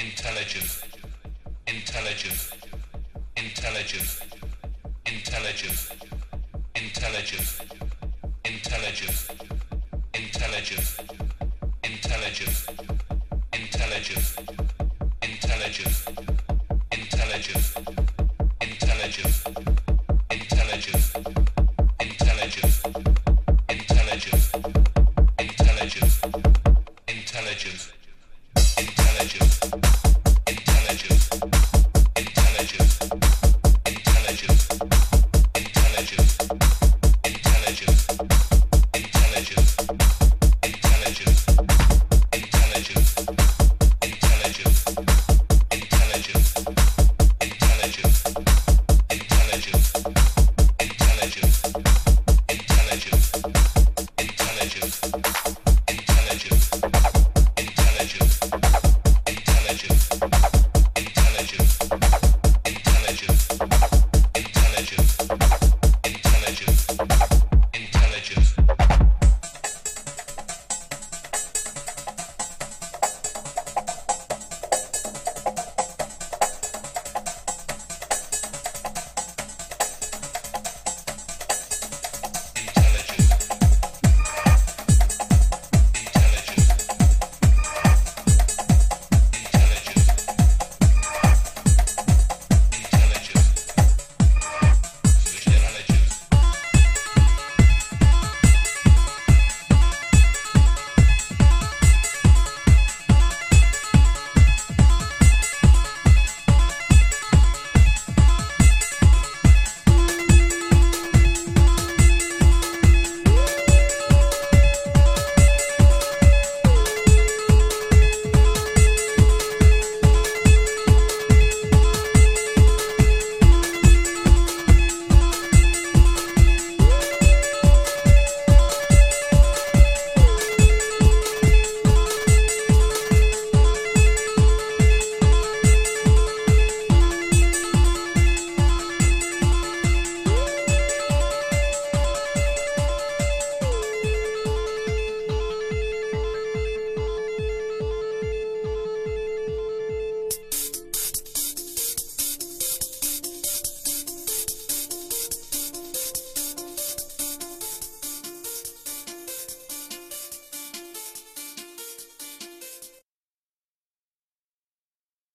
Intelligence. Intelligence. Intelligence. Intelligence. Intelligence. Intelligence. Intelligence. Intelligence. intelligent, intelligent, intelligent,